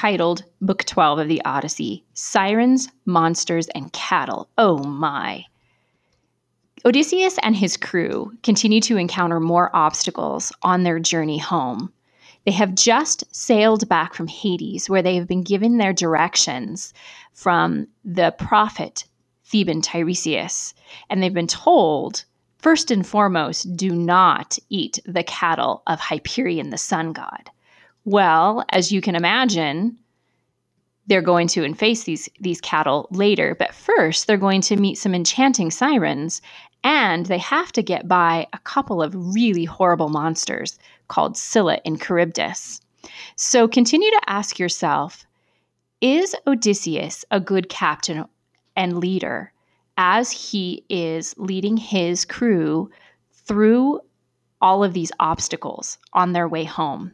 titled Book 12 of the Odyssey Sirens, Monsters, and Cattle. Oh my. Odysseus and his crew continue to encounter more obstacles on their journey home. They have just sailed back from Hades, where they have been given their directions from the prophet Theban Tiresias, and they've been told first and foremost, do not eat the cattle of Hyperion, the sun god. Well, as you can imagine, they're going to face these these cattle later, but first they're going to meet some enchanting sirens and they have to get by a couple of really horrible monsters called Scylla and Charybdis. So continue to ask yourself is Odysseus a good captain and leader as he is leading his crew through all of these obstacles on their way home?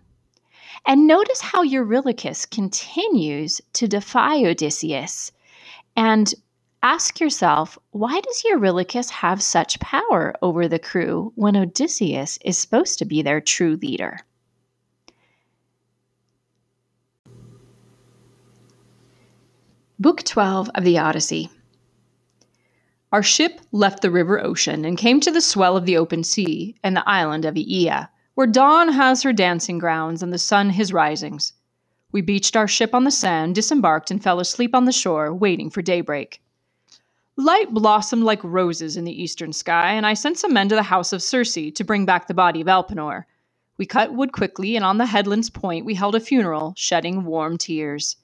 And notice how Eurylochus continues to defy Odysseus and Ask yourself, why does Eurylochus have such power over the crew when Odysseus is supposed to be their true leader? Book 12 of the Odyssey. Our ship left the river ocean and came to the swell of the open sea and the island of Aea, where dawn has her dancing grounds and the sun his risings. We beached our ship on the sand, disembarked, and fell asleep on the shore, waiting for daybreak. Light blossomed like roses in the eastern sky, and I sent some men to the house of Circe to bring back the body of Elpenor. We cut wood quickly, and on the headland's point we held a funeral, shedding warm tears.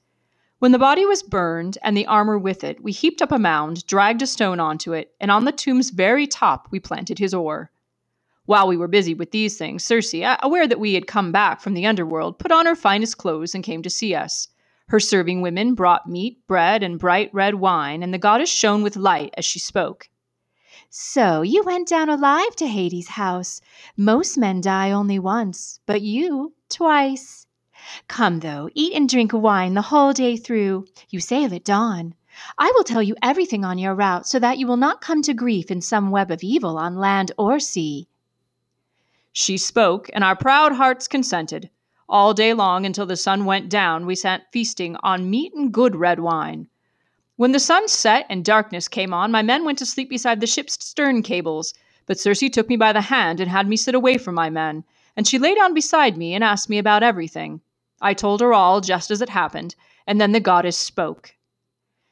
When the body was burned, and the armor with it, we heaped up a mound, dragged a stone onto it, and on the tomb's very top we planted his oar. While we were busy with these things, Circe, aware that we had come back from the underworld, put on her finest clothes and came to see us. Her serving women brought meat, bread, and bright red wine, and the goddess shone with light as she spoke. So you went down alive to Hades' house. Most men die only once, but you twice. Come, though, eat and drink wine the whole day through. You sail at dawn. I will tell you everything on your route so that you will not come to grief in some web of evil on land or sea. She spoke, and our proud hearts consented. All day long until the sun went down, we sat feasting on meat and good red wine. When the sun set and darkness came on, my men went to sleep beside the ship's stern cables. But Circe took me by the hand and had me sit away from my men, and she lay down beside me and asked me about everything. I told her all just as it happened, and then the goddess spoke.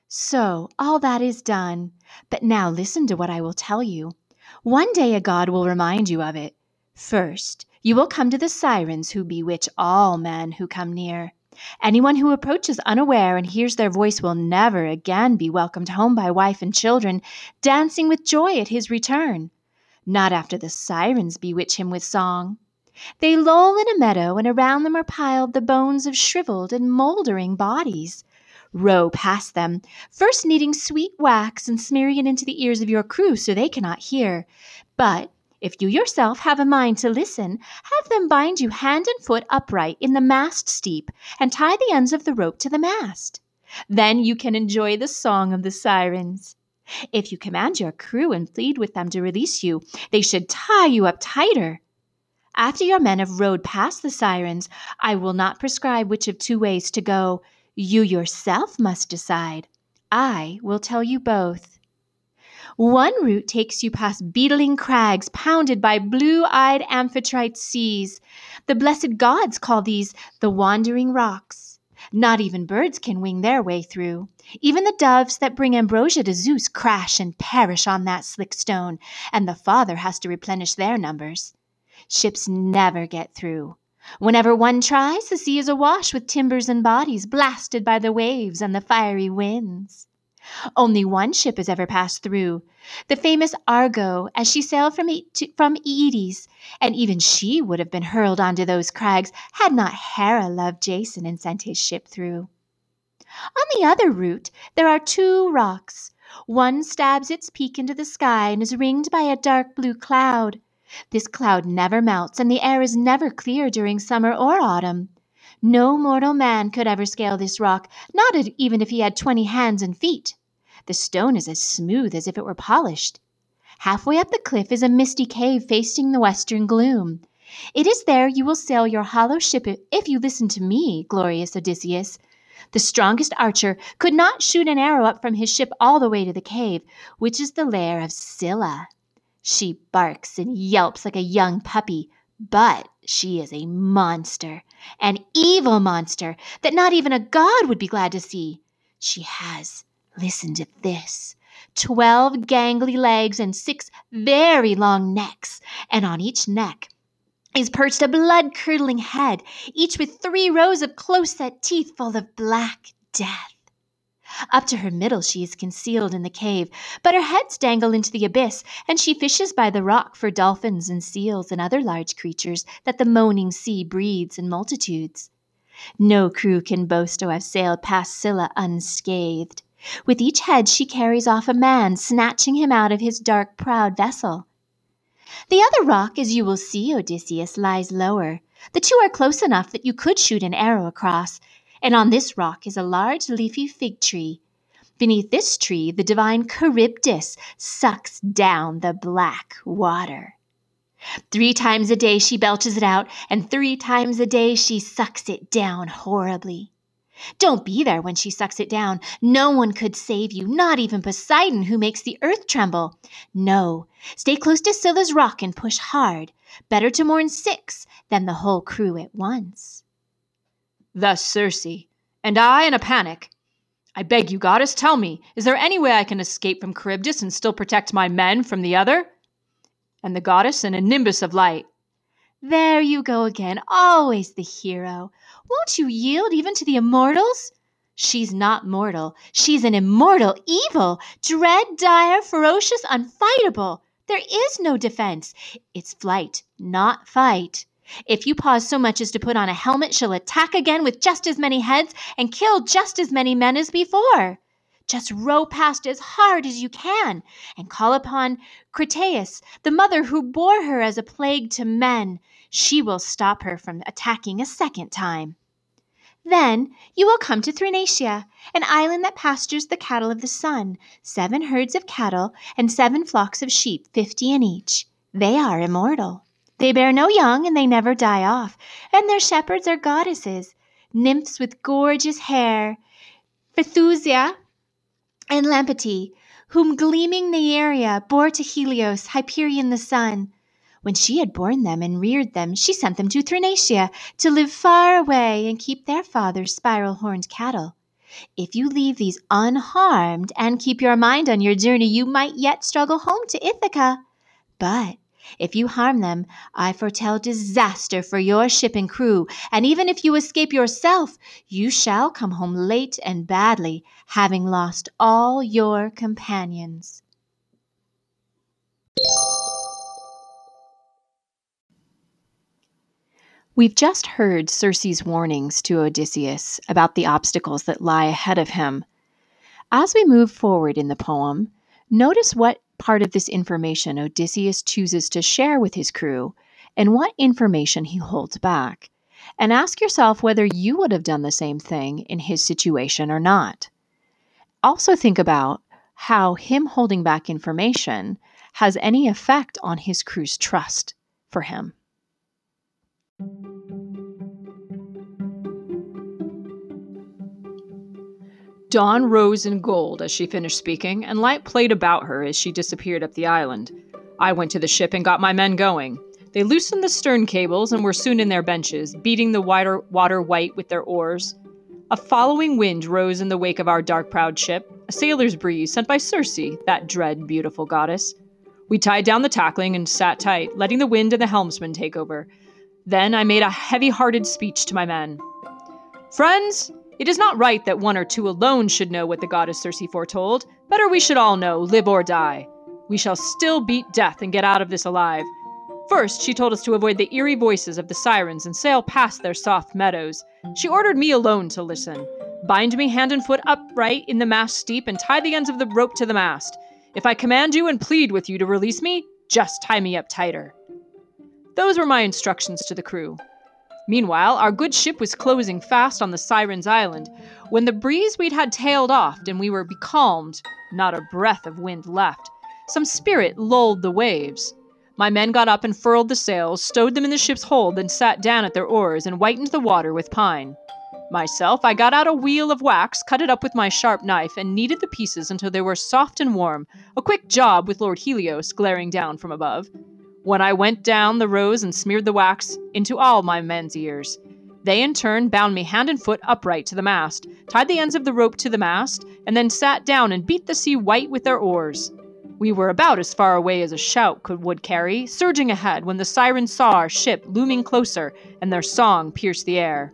So, all that is done. But now listen to what I will tell you. One day a god will remind you of it. First, you will come to the sirens who bewitch all men who come near. Anyone who approaches unaware and hears their voice will never again be welcomed home by wife and children, dancing with joy at his return. Not after the sirens bewitch him with song. They loll in a meadow, and around them are piled the bones of shriveled and mouldering bodies. Row past them, first kneading sweet wax and smearing it into the ears of your crew so they cannot hear. But if you yourself have a mind to listen, have them bind you hand and foot upright in the mast steep, and tie the ends of the rope to the mast. Then you can enjoy the song of the sirens. If you command your crew and plead with them to release you, they should tie you up tighter. After your men have rowed past the sirens, I will not prescribe which of two ways to go. You yourself must decide. I will tell you both. One route takes you past beetling crags pounded by blue eyed amphitrite seas. The blessed gods call these the wandering rocks. Not even birds can wing their way through. Even the doves that bring ambrosia to Zeus crash and perish on that slick stone, and the Father has to replenish their numbers. Ships never get through. Whenever one tries, the sea is awash with timbers and bodies blasted by the waves and the fiery winds. Only one ship has ever passed through, the famous Argo, as she sailed from, e- to, from Aeetes, and even she would have been hurled onto those crags had not Hera loved Jason and sent his ship through. On the other route, there are two rocks. One stabs its peak into the sky and is ringed by a dark blue cloud. This cloud never melts, and the air is never clear during summer or autumn. No mortal man could ever scale this rock, not even if he had twenty hands and feet. The stone is as smooth as if it were polished. Halfway up the cliff is a misty cave facing the western gloom. It is there you will sail your hollow ship if you listen to me, glorious Odysseus. The strongest archer could not shoot an arrow up from his ship all the way to the cave, which is the lair of Scylla. She barks and yelps like a young puppy, but she is a monster, an evil monster that not even a god would be glad to see. She has, listen to this, twelve gangly legs and six very long necks, and on each neck is perched a blood curdling head, each with three rows of close set teeth full of black death. Up to her middle she is concealed in the cave, but her heads dangle into the abyss, and she fishes by the rock for dolphins and seals and other large creatures that the moaning sea breeds in multitudes. No crew can boast to have sailed past Scylla unscathed. With each head she carries off a man, snatching him out of his dark proud vessel. The other rock, as you will see, Odysseus, lies lower. The two are close enough that you could shoot an arrow across, and on this rock is a large leafy fig tree. Beneath this tree, the divine Charybdis sucks down the black water. Three times a day she belches it out, and three times a day she sucks it down horribly. Don't be there when she sucks it down. No one could save you, not even Poseidon, who makes the earth tremble. No, stay close to Scylla's rock and push hard. Better to mourn six than the whole crew at once. Thus Circe, and I in a panic. I beg you, goddess, tell me, is there any way I can escape from Charybdis and still protect my men from the other? And the goddess in a nimbus of light. There you go again, always the hero. Won't you yield even to the immortals? She's not mortal. She's an immortal evil, dread, dire, ferocious, unfightable. There is no defense. It's flight, not fight. If you pause so much as to put on a helmet, she'll attack again with just as many heads and kill just as many men as before. Just row past as hard as you can and call upon Crataeis, the mother who bore her as a plague to men. She will stop her from attacking a second time. Then you will come to Thrinacia, an island that pastures the cattle of the sun, seven herds of cattle and seven flocks of sheep, fifty in each. They are immortal. They bear no young, and they never die off, and their shepherds are goddesses, nymphs with gorgeous hair, Phaethusa and Lampetie, whom gleaming Neaera bore to Helios, Hyperion the sun. When she had borne them and reared them, she sent them to Thrinacia to live far away and keep their father's spiral horned cattle. If you leave these unharmed and keep your mind on your journey, you might yet struggle home to Ithaca. But if you harm them, I foretell disaster for your ship and crew, and even if you escape yourself, you shall come home late and badly, having lost all your companions. We've just heard Circe's warnings to Odysseus about the obstacles that lie ahead of him. As we move forward in the poem, notice what part of this information Odysseus chooses to share with his crew and what information he holds back. And ask yourself whether you would have done the same thing in his situation or not. Also, think about how him holding back information has any effect on his crew's trust for him. Dawn rose in gold as she finished speaking, and light played about her as she disappeared up the island. I went to the ship and got my men going. They loosened the stern cables and were soon in their benches, beating the wider water white with their oars. A following wind rose in the wake of our dark prowed ship, a sailor's breeze sent by Circe, that dread, beautiful goddess. We tied down the tackling and sat tight, letting the wind and the helmsman take over. Then I made a heavy hearted speech to my men. Friends, it is not right that one or two alone should know what the goddess Circe foretold. Better we should all know, live or die. We shall still beat death and get out of this alive. First, she told us to avoid the eerie voices of the sirens and sail past their soft meadows. She ordered me alone to listen. Bind me hand and foot upright in the mast steep and tie the ends of the rope to the mast. If I command you and plead with you to release me, just tie me up tighter. Those were my instructions to the crew. Meanwhile, our good ship was closing fast on the Sirens' Island, when the breeze we'd had tailed off and we were becalmed, not a breath of wind left. Some spirit lulled the waves. My men got up and furled the sails, stowed them in the ship's hold, then sat down at their oars and whitened the water with pine. Myself, I got out a wheel of wax, cut it up with my sharp knife, and kneaded the pieces until they were soft and warm. A quick job with Lord Helios glaring down from above. When I went down the rows and smeared the wax into all my men's ears. They in turn bound me hand and foot upright to the mast, tied the ends of the rope to the mast, and then sat down and beat the sea white with their oars. We were about as far away as a shout could would carry, surging ahead when the sirens saw our ship looming closer, and their song pierced the air.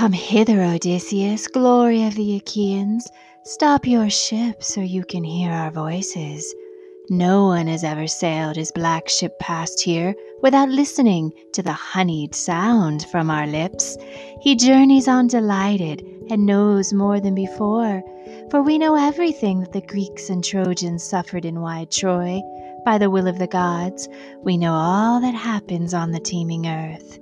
Come hither, Odysseus, glory of the Achaeans. Stop your ship so you can hear our voices. No one has ever sailed his black ship past here without listening to the honeyed sound from our lips. He journeys on delighted and knows more than before, for we know everything that the Greeks and Trojans suffered in wide Troy. By the will of the gods, we know all that happens on the teeming earth.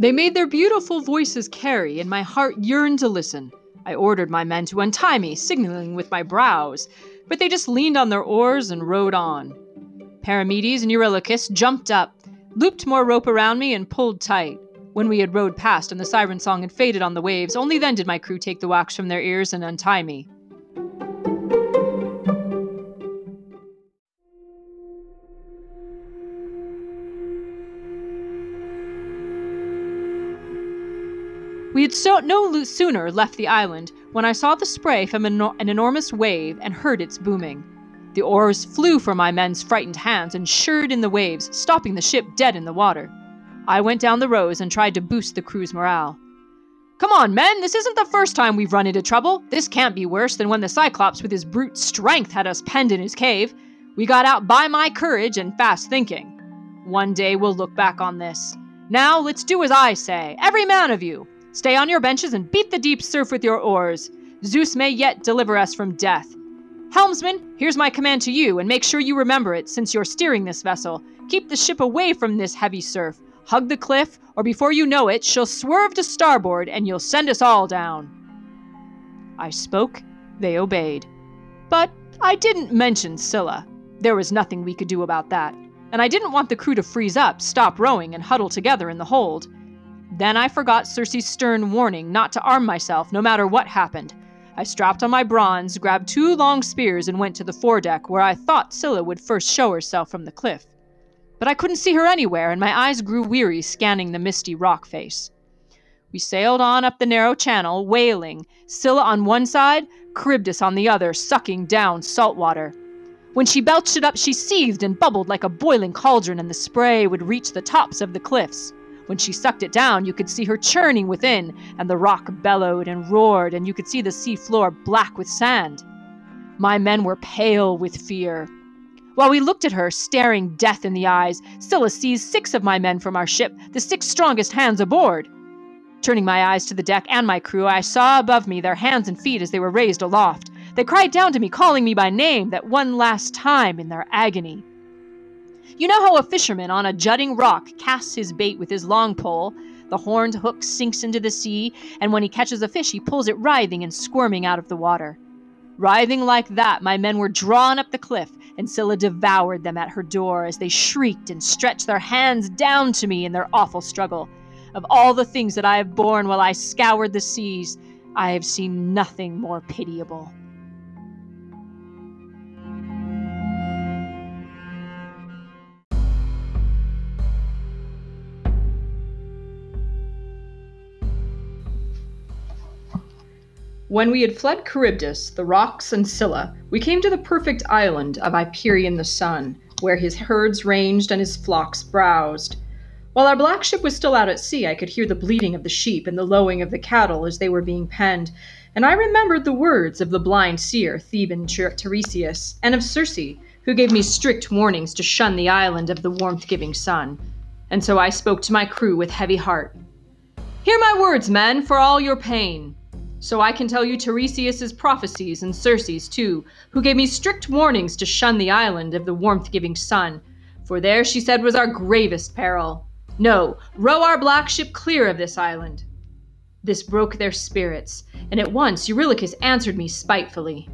They made their beautiful voices carry, and my heart yearned to listen. I ordered my men to untie me, signaling with my brows, but they just leaned on their oars and rowed on. Perimedes and Eurylochus jumped up, looped more rope around me, and pulled tight. When we had rowed past and the siren song had faded on the waves, only then did my crew take the wax from their ears and untie me. We had so no sooner left the island when I saw the spray from an, an enormous wave and heard its booming. The oars flew from my men's frightened hands and shirred in the waves, stopping the ship dead in the water. I went down the rows and tried to boost the crew's morale. Come on, men, this isn't the first time we've run into trouble. This can't be worse than when the Cyclops with his brute strength had us penned in his cave. We got out by my courage and fast thinking. One day we'll look back on this. Now let's do as I say, every man of you. Stay on your benches and beat the deep surf with your oars. Zeus may yet deliver us from death. Helmsman, here's my command to you, and make sure you remember it since you're steering this vessel. Keep the ship away from this heavy surf. Hug the cliff, or before you know it, she'll swerve to starboard and you'll send us all down. I spoke, they obeyed. But I didn't mention Scylla. There was nothing we could do about that. And I didn't want the crew to freeze up, stop rowing, and huddle together in the hold. Then I forgot Circe's stern warning not to arm myself no matter what happened. I strapped on my bronze, grabbed two long spears, and went to the foredeck where I thought Scylla would first show herself from the cliff. But I couldn't see her anywhere, and my eyes grew weary scanning the misty rock face. We sailed on up the narrow channel, wailing, Scylla on one side, Charybdis on the other, sucking down salt water. When she belched it up, she seethed and bubbled like a boiling cauldron, and the spray would reach the tops of the cliffs. When she sucked it down, you could see her churning within, and the rock bellowed and roared, and you could see the sea floor black with sand. My men were pale with fear. While we looked at her, staring death in the eyes, Scylla seized six of my men from our ship, the six strongest hands aboard. Turning my eyes to the deck and my crew, I saw above me their hands and feet as they were raised aloft. They cried down to me, calling me by name that one last time in their agony. You know how a fisherman on a jutting rock casts his bait with his long pole? The horned hook sinks into the sea, and when he catches a fish, he pulls it writhing and squirming out of the water. Writhing like that, my men were drawn up the cliff, and Scylla devoured them at her door as they shrieked and stretched their hands down to me in their awful struggle. Of all the things that I have borne while I scoured the seas, I have seen nothing more pitiable. When we had fled Charybdis, the rocks, and Scylla, we came to the perfect island of Hyperion the Sun, where his herds ranged and his flocks browsed. While our black ship was still out at sea, I could hear the bleating of the sheep and the lowing of the cattle as they were being penned, and I remembered the words of the blind seer Theban Tiresias, and of Circe, who gave me strict warnings to shun the island of the warmth giving sun. And so I spoke to my crew with heavy heart. Hear my words, men, for all your pain. So I can tell you Tiresias's prophecies and Circe's too, who gave me strict warnings to shun the island of the warmth giving sun. for there she said was our gravest peril. No, row our black ship clear of this island. This broke their spirits, and at once Eurylochus answered me spitefully.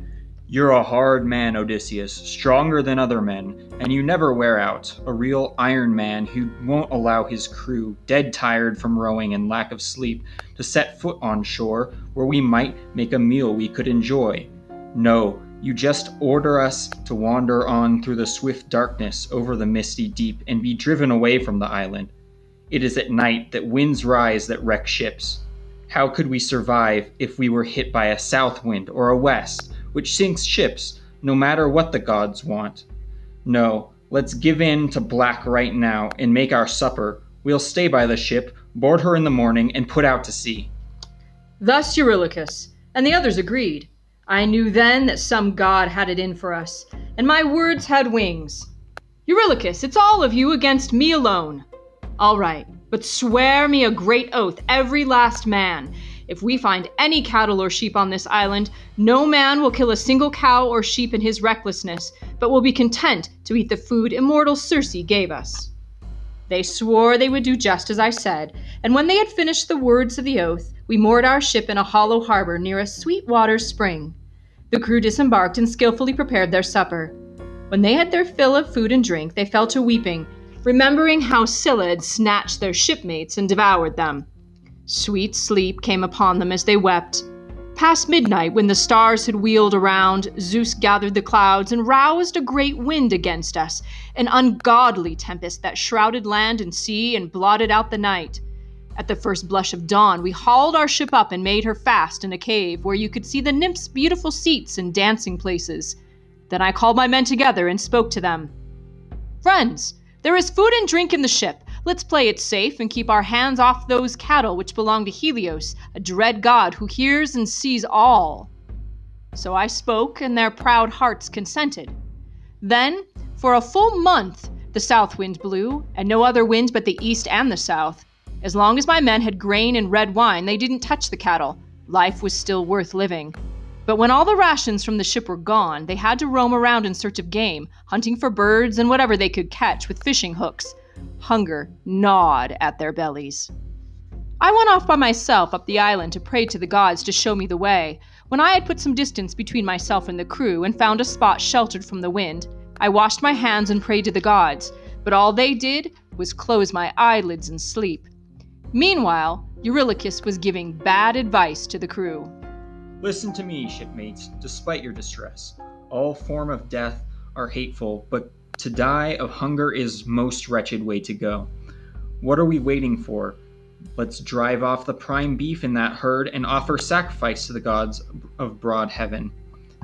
You're a hard man, Odysseus, stronger than other men, and you never wear out. A real iron man who won't allow his crew, dead tired from rowing and lack of sleep, to set foot on shore where we might make a meal we could enjoy. No, you just order us to wander on through the swift darkness over the misty deep and be driven away from the island. It is at night that winds rise that wreck ships. How could we survive if we were hit by a south wind or a west, which sinks ships, no matter what the gods want? No, let's give in to black right now and make our supper. We'll stay by the ship, board her in the morning, and put out to sea. Thus Eurylochus, and the others agreed. I knew then that some god had it in for us, and my words had wings. Eurylochus, it's all of you against me alone. All right, but swear me a great oath, every last man. If we find any cattle or sheep on this island, no man will kill a single cow or sheep in his recklessness, but will be content to eat the food immortal Circe gave us. They swore they would do just as I said, and when they had finished the words of the oath, we moored our ship in a hollow harbor near a sweet water spring. The crew disembarked and skillfully prepared their supper. When they had their fill of food and drink, they fell to weeping, remembering how Scylla had snatched their shipmates and devoured them. Sweet sleep came upon them as they wept. Past midnight, when the stars had wheeled around, Zeus gathered the clouds and roused a great wind against us, an ungodly tempest that shrouded land and sea and blotted out the night. At the first blush of dawn, we hauled our ship up and made her fast in a cave where you could see the nymphs' beautiful seats and dancing places. Then I called my men together and spoke to them. Friends, there is food and drink in the ship. Let's play it safe and keep our hands off those cattle which belong to Helios, a dread god who hears and sees all. So I spoke, and their proud hearts consented. Then, for a full month, the south wind blew, and no other wind but the east and the south. As long as my men had grain and red wine, they didn't touch the cattle. Life was still worth living. But when all the rations from the ship were gone, they had to roam around in search of game, hunting for birds and whatever they could catch with fishing hooks. Hunger gnawed at their bellies. I went off by myself up the island to pray to the gods to show me the way. When I had put some distance between myself and the crew and found a spot sheltered from the wind, I washed my hands and prayed to the gods, but all they did was close my eyelids and sleep. Meanwhile, Eurylochus was giving bad advice to the crew. Listen to me, shipmates, despite your distress. All form of death are hateful, but to die of hunger is most wretched way to go. What are we waiting for? Let's drive off the prime beef in that herd and offer sacrifice to the gods of broad heaven.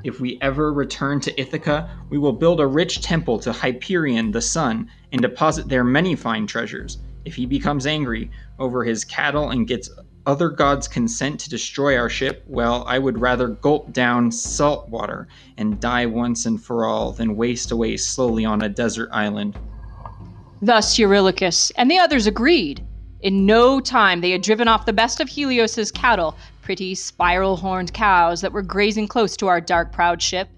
If we ever return to Ithaca, we will build a rich temple to Hyperion the sun and deposit there many fine treasures. If he becomes angry over his cattle and gets other gods' consent to destroy our ship, well, I would rather gulp down salt water and die once and for all than waste away slowly on a desert island. Thus Eurylochus and the others agreed. In no time they had driven off the best of Helios's cattle, pretty spiral horned cows that were grazing close to our dark proud ship.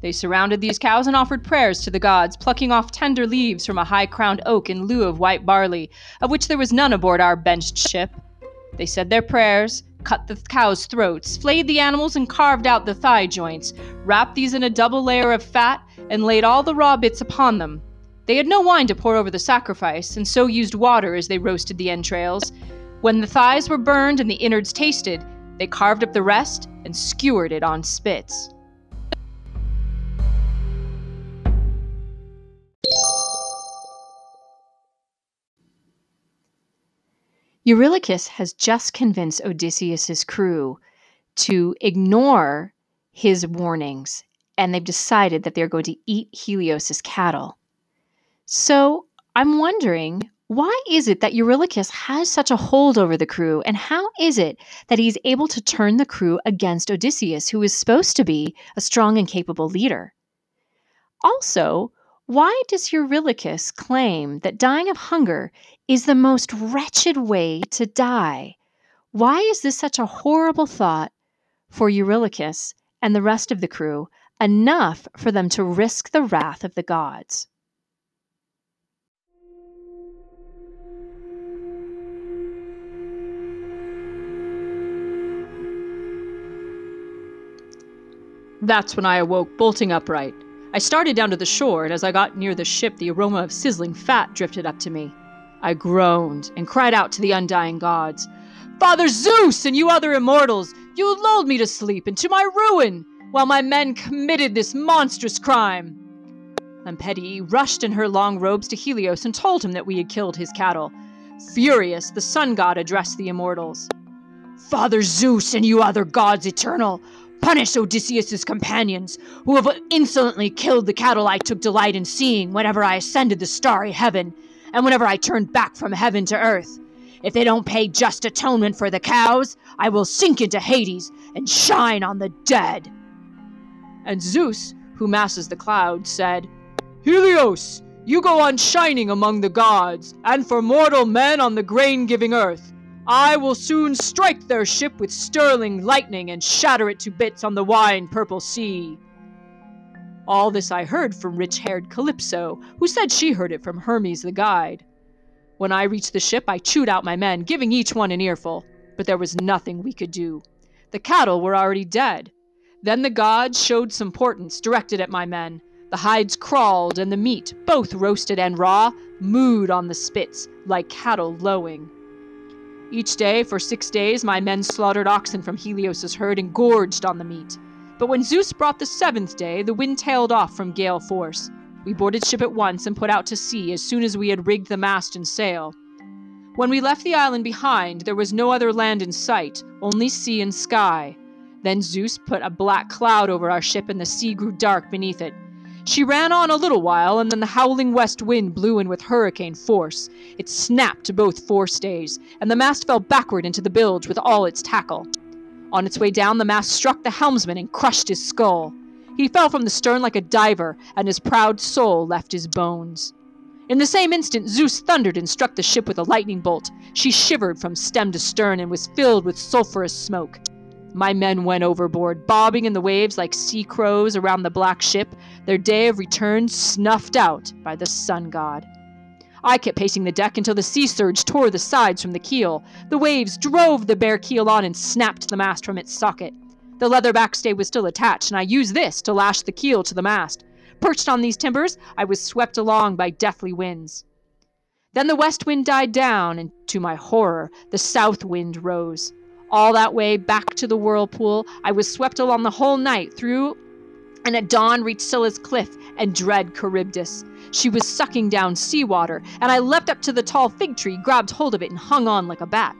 They surrounded these cows and offered prayers to the gods, plucking off tender leaves from a high crowned oak in lieu of white barley, of which there was none aboard our benched ship. They said their prayers, cut the cows' throats, flayed the animals, and carved out the thigh joints, wrapped these in a double layer of fat, and laid all the raw bits upon them. They had no wine to pour over the sacrifice, and so used water as they roasted the entrails. When the thighs were burned and the innards tasted, they carved up the rest and skewered it on spits. Eurylochus has just convinced Odysseus's crew to ignore his warnings, and they've decided that they're going to eat Helios's cattle. So I'm wondering, why is it that Eurylochus has such a hold over the crew, and how is it that he's able to turn the crew against Odysseus, who is supposed to be a strong and capable leader? Also, why does Eurylochus claim that dying of hunger is the most wretched way to die? Why is this such a horrible thought for Eurylochus and the rest of the crew, enough for them to risk the wrath of the gods? That's when I awoke bolting upright I started down to the shore, and as I got near the ship, the aroma of sizzling fat drifted up to me. I groaned and cried out to the undying gods Father Zeus and you other immortals, you lulled me to sleep and to my ruin, while my men committed this monstrous crime. Lampetie rushed in her long robes to Helios and told him that we had killed his cattle. Furious, the sun god addressed the immortals. Father Zeus and you other gods eternal, punish Odysseus's companions, who have insolently killed the cattle I took delight in seeing whenever I ascended the starry heaven, and whenever I turned back from heaven to earth. If they don't pay just atonement for the cows, I will sink into Hades and shine on the dead. And Zeus, who masses the clouds, said, Helios, you go on shining among the gods, and for mortal men on the grain giving earth. I will soon strike their ship with sterling lightning and shatter it to bits on the wine purple sea. All this I heard from rich haired Calypso, who said she heard it from Hermes the guide. When I reached the ship, I chewed out my men, giving each one an earful, but there was nothing we could do. The cattle were already dead. Then the gods showed some portents directed at my men. The hides crawled, and the meat, both roasted and raw, mooed on the spits like cattle lowing. Each day, for six days, my men slaughtered oxen from Helios's herd and gorged on the meat. But when Zeus brought the seventh day, the wind tailed off from gale force. We boarded ship at once and put out to sea as soon as we had rigged the mast and sail. When we left the island behind, there was no other land in sight, only sea and sky. Then Zeus put a black cloud over our ship, and the sea grew dark beneath it. She ran on a little while, and then the howling west wind blew in with hurricane force. It snapped to both forestays, and the mast fell backward into the bilge with all its tackle. On its way down, the mast struck the helmsman and crushed his skull. He fell from the stern like a diver, and his proud soul left his bones. In the same instant, Zeus thundered and struck the ship with a lightning bolt. She shivered from stem to stern and was filled with sulphurous smoke. My men went overboard, bobbing in the waves like sea crows around the black ship, their day of return snuffed out by the sun god. I kept pacing the deck until the sea surge tore the sides from the keel. The waves drove the bare keel on and snapped the mast from its socket. The leather backstay was still attached, and I used this to lash the keel to the mast. Perched on these timbers, I was swept along by deathly winds. Then the west wind died down, and to my horror, the south wind rose. All that way back to the whirlpool, I was swept along the whole night through, and at dawn reached Scylla's cliff and dread Charybdis. She was sucking down seawater, and I leapt up to the tall fig tree, grabbed hold of it, and hung on like a bat.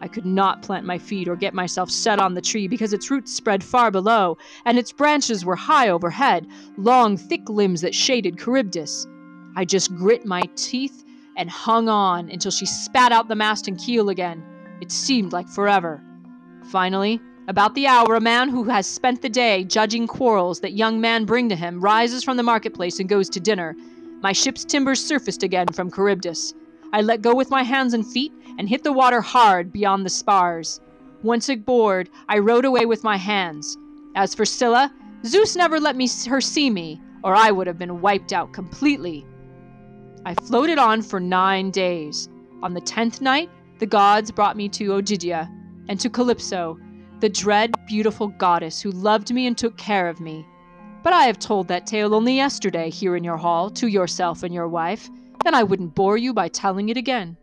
I could not plant my feet or get myself set on the tree because its roots spread far below, and its branches were high overhead, long, thick limbs that shaded Charybdis. I just grit my teeth and hung on until she spat out the mast and keel again. It seemed like forever. Finally, about the hour, a man who has spent the day judging quarrels that young men bring to him rises from the marketplace and goes to dinner. My ship's timbers surfaced again from Charybdis. I let go with my hands and feet and hit the water hard beyond the spars. Once aboard, I rowed away with my hands. As for Scylla, Zeus never let me her see me, or I would have been wiped out completely. I floated on for nine days. On the tenth night, the gods brought me to Ogygia and to Calypso, the dread, beautiful goddess who loved me and took care of me. But I have told that tale only yesterday here in your hall to yourself and your wife, and I wouldn't bore you by telling it again.